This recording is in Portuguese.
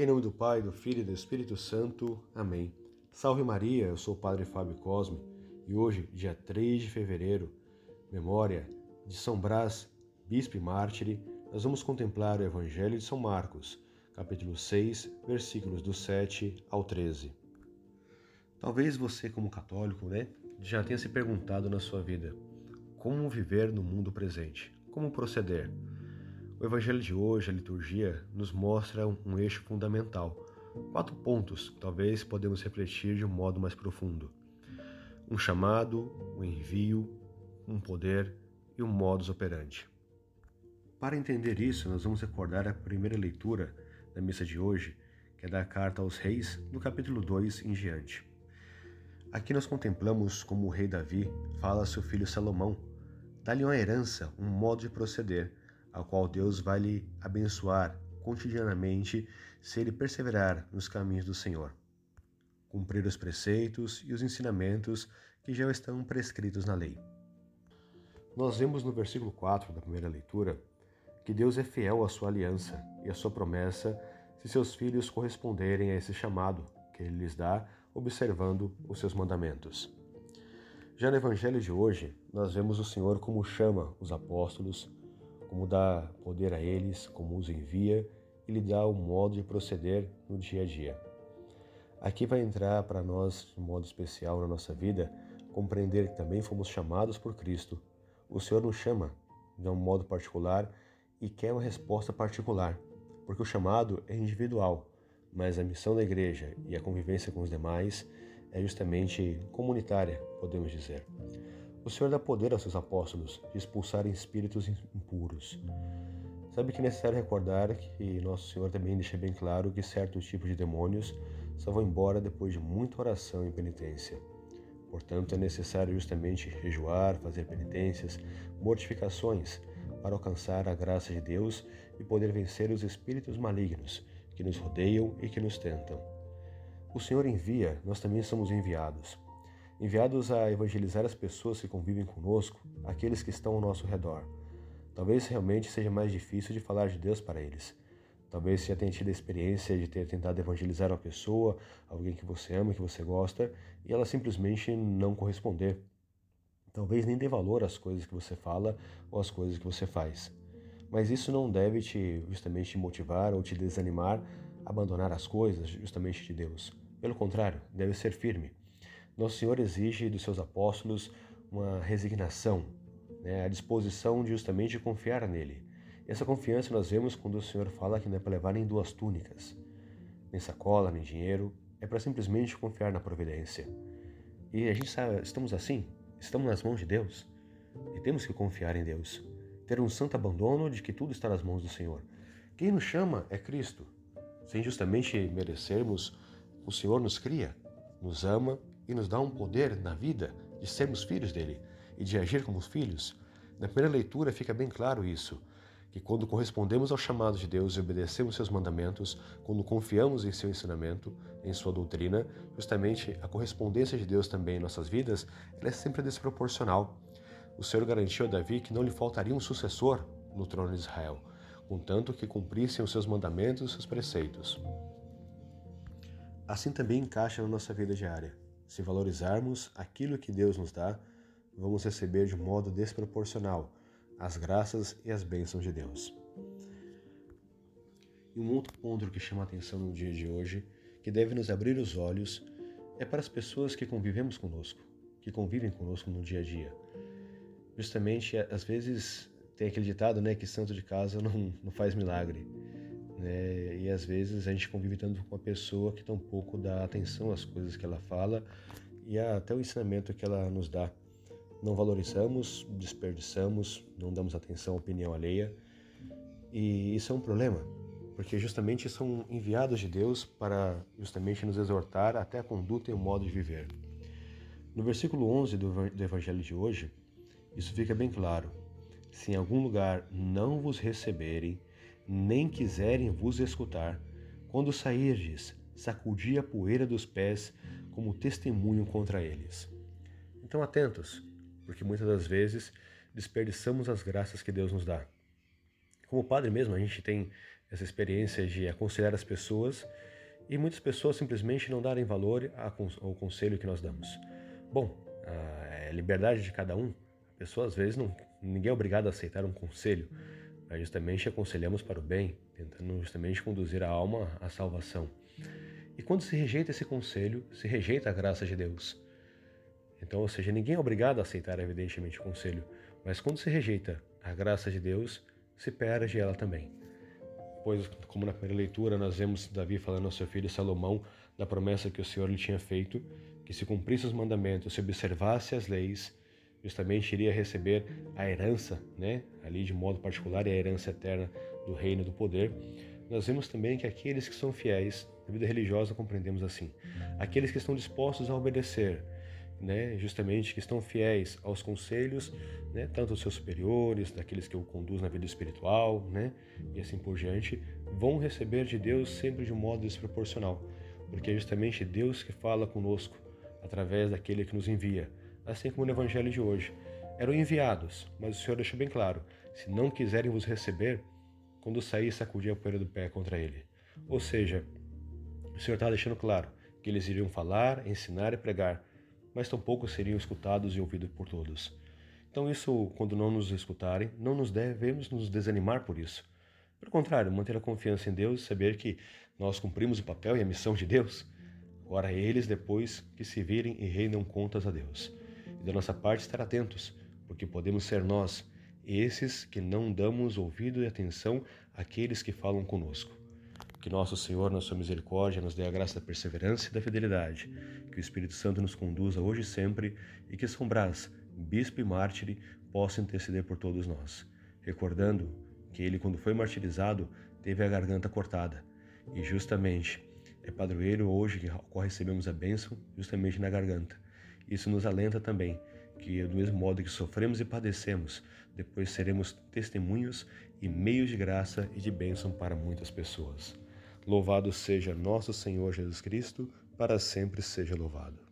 Em nome do Pai, do Filho e do Espírito Santo. Amém. Salve Maria, eu sou o Padre Fábio Cosme e hoje, dia 3 de fevereiro, memória de São Brás, bispo e mártire, nós vamos contemplar o Evangelho de São Marcos, capítulo 6, versículos do 7 ao 13. Talvez você, como católico, né, já tenha se perguntado na sua vida como viver no mundo presente, como proceder. O Evangelho de hoje, a liturgia, nos mostra um eixo fundamental. Quatro pontos que talvez podemos refletir de um modo mais profundo. Um chamado, um envio, um poder e um modus operandi. Para entender isso, nós vamos recordar a primeira leitura da missa de hoje, que é da carta aos reis, do capítulo 2 em diante. Aqui nós contemplamos como o rei Davi fala a seu filho Salomão, dá-lhe uma herança, um modo de proceder, ao qual Deus vai lhe abençoar cotidianamente se ele perseverar nos caminhos do Senhor. Cumprir os preceitos e os ensinamentos que já estão prescritos na lei. Nós vemos no versículo 4 da primeira leitura que Deus é fiel à sua aliança e à sua promessa se seus filhos corresponderem a esse chamado que ele lhes dá, observando os seus mandamentos. Já no Evangelho de hoje, nós vemos o Senhor como chama os apóstolos como dá poder a eles, como os envia e lhe dá o modo de proceder no dia a dia. Aqui vai entrar para nós, de modo especial na nossa vida, compreender que também fomos chamados por Cristo. O Senhor nos chama de um modo particular e quer uma resposta particular, porque o chamado é individual, mas a missão da igreja e a convivência com os demais é justamente comunitária, podemos dizer. O Senhor dá poder aos seus apóstolos de expulsarem espíritos impuros. Sabe que é necessário recordar que Nosso Senhor também deixa bem claro que certos tipos de demônios só vão embora depois de muita oração e penitência. Portanto, é necessário justamente jejuar, fazer penitências, mortificações, para alcançar a graça de Deus e poder vencer os espíritos malignos que nos rodeiam e que nos tentam. O Senhor envia, nós também somos enviados enviados a evangelizar as pessoas que convivem conosco, aqueles que estão ao nosso redor. Talvez realmente seja mais difícil de falar de Deus para eles. Talvez você tenha tido a experiência de ter tentado evangelizar uma pessoa, alguém que você ama, que você gosta, e ela simplesmente não corresponder. Talvez nem dê valor às coisas que você fala ou às coisas que você faz. Mas isso não deve te justamente te motivar ou te desanimar a abandonar as coisas justamente de Deus. Pelo contrário, deve ser firme. Nosso Senhor exige dos seus apóstolos uma resignação, né, a disposição de justamente confiar nele. Essa confiança nós vemos quando o Senhor fala que não é para levar nem duas túnicas, nem sacola, nem dinheiro, é para simplesmente confiar na providência. E a gente sabe, estamos assim, estamos nas mãos de Deus e temos que confiar em Deus, ter um santo abandono de que tudo está nas mãos do Senhor. Quem nos chama é Cristo. Sem justamente merecermos, o Senhor nos cria, nos ama e nos dá um poder na vida de sermos filhos dele e de agir como filhos. Na primeira leitura fica bem claro isso, que quando correspondemos ao chamado de Deus e obedecemos seus mandamentos, quando confiamos em seu ensinamento, em sua doutrina, justamente a correspondência de Deus também em nossas vidas, ela é sempre desproporcional. O Senhor garantiu a Davi que não lhe faltaria um sucessor no trono de Israel, contanto que cumprissem os seus mandamentos e os seus preceitos. Assim também encaixa na nossa vida diária. Se valorizarmos aquilo que Deus nos dá, vamos receber de modo desproporcional as graças e as bênçãos de Deus. E um outro ponto que chama a atenção no dia de hoje, que deve nos abrir os olhos, é para as pessoas que convivemos conosco, que convivem conosco no dia a dia. Justamente, às vezes, tem aquele ditado, né, que santo de casa não, não faz milagre. Né? E às vezes a gente convive tanto com uma pessoa que tão pouco dá atenção às coisas que ela fala e até o ensinamento que ela nos dá. Não valorizamos, desperdiçamos, não damos atenção à opinião alheia. E isso é um problema, porque justamente são enviados de Deus para justamente nos exortar até a conduta e o modo de viver. No versículo 11 do Evangelho de hoje, isso fica bem claro. Se em algum lugar não vos receberem, nem quiserem vos escutar. Quando sairdes, sacudi a poeira dos pés como testemunho contra eles. Então, atentos, porque muitas das vezes desperdiçamos as graças que Deus nos dá. Como padre mesmo, a gente tem essa experiência de aconselhar as pessoas e muitas pessoas simplesmente não darem valor ao conselho que nós damos. Bom, é liberdade de cada um. A pessoa às vezes não, ninguém é obrigado a aceitar um conselho, justamente aconselhamos para o bem, tentando justamente conduzir a alma à salvação. E quando se rejeita esse conselho, se rejeita a graça de Deus. Então, ou seja, ninguém é obrigado a aceitar evidentemente o conselho, mas quando se rejeita a graça de Deus, se perde ela também. Pois, como na primeira leitura, nós vemos Davi falando ao seu filho Salomão da promessa que o Senhor lhe tinha feito, que se cumprisse os mandamentos, se observasse as leis, justamente iria receber a herança, né, ali de modo particular, a herança eterna do reino do poder. Nós vemos também que aqueles que são fiéis, na vida religiosa compreendemos assim, aqueles que estão dispostos a obedecer, né, justamente que estão fiéis aos conselhos, né, tanto dos seus superiores, daqueles que o conduzem na vida espiritual, né, e assim por diante, vão receber de Deus sempre de um modo desproporcional, porque é justamente Deus que fala conosco através daquele que nos envia, assim como no evangelho de hoje. Eram enviados, mas o Senhor deixou bem claro: se não quiserem vos receber, quando sair, sacudir a poeira do pé contra ele. Ou seja, o Senhor está deixando claro que eles iriam falar, ensinar e pregar, mas tampouco seriam escutados e ouvidos por todos. Então, isso, quando não nos escutarem, não nos devemos nos desanimar por isso. Pelo contrário, manter a confiança em Deus e saber que nós cumprimos o papel e a missão de Deus. Ora, eles depois que se virem e rendam contas a Deus. E da nossa parte, estar atentos, porque podemos ser nós, esses que não damos ouvido e atenção àqueles que falam conosco. Que nosso Senhor, na sua misericórdia, nos dê a graça da perseverança e da fidelidade. Que o Espírito Santo nos conduza hoje e sempre e que São Brás, bispo e mártire, possa interceder por todos nós. Recordando que ele, quando foi martirizado, teve a garganta cortada. E justamente é padroeiro hoje que qual recebemos a bênção, justamente na garganta. Isso nos alenta também que, do mesmo modo que sofremos e padecemos, depois seremos testemunhos e meios de graça e de bênção para muitas pessoas. Louvado seja nosso Senhor Jesus Cristo, para sempre seja louvado.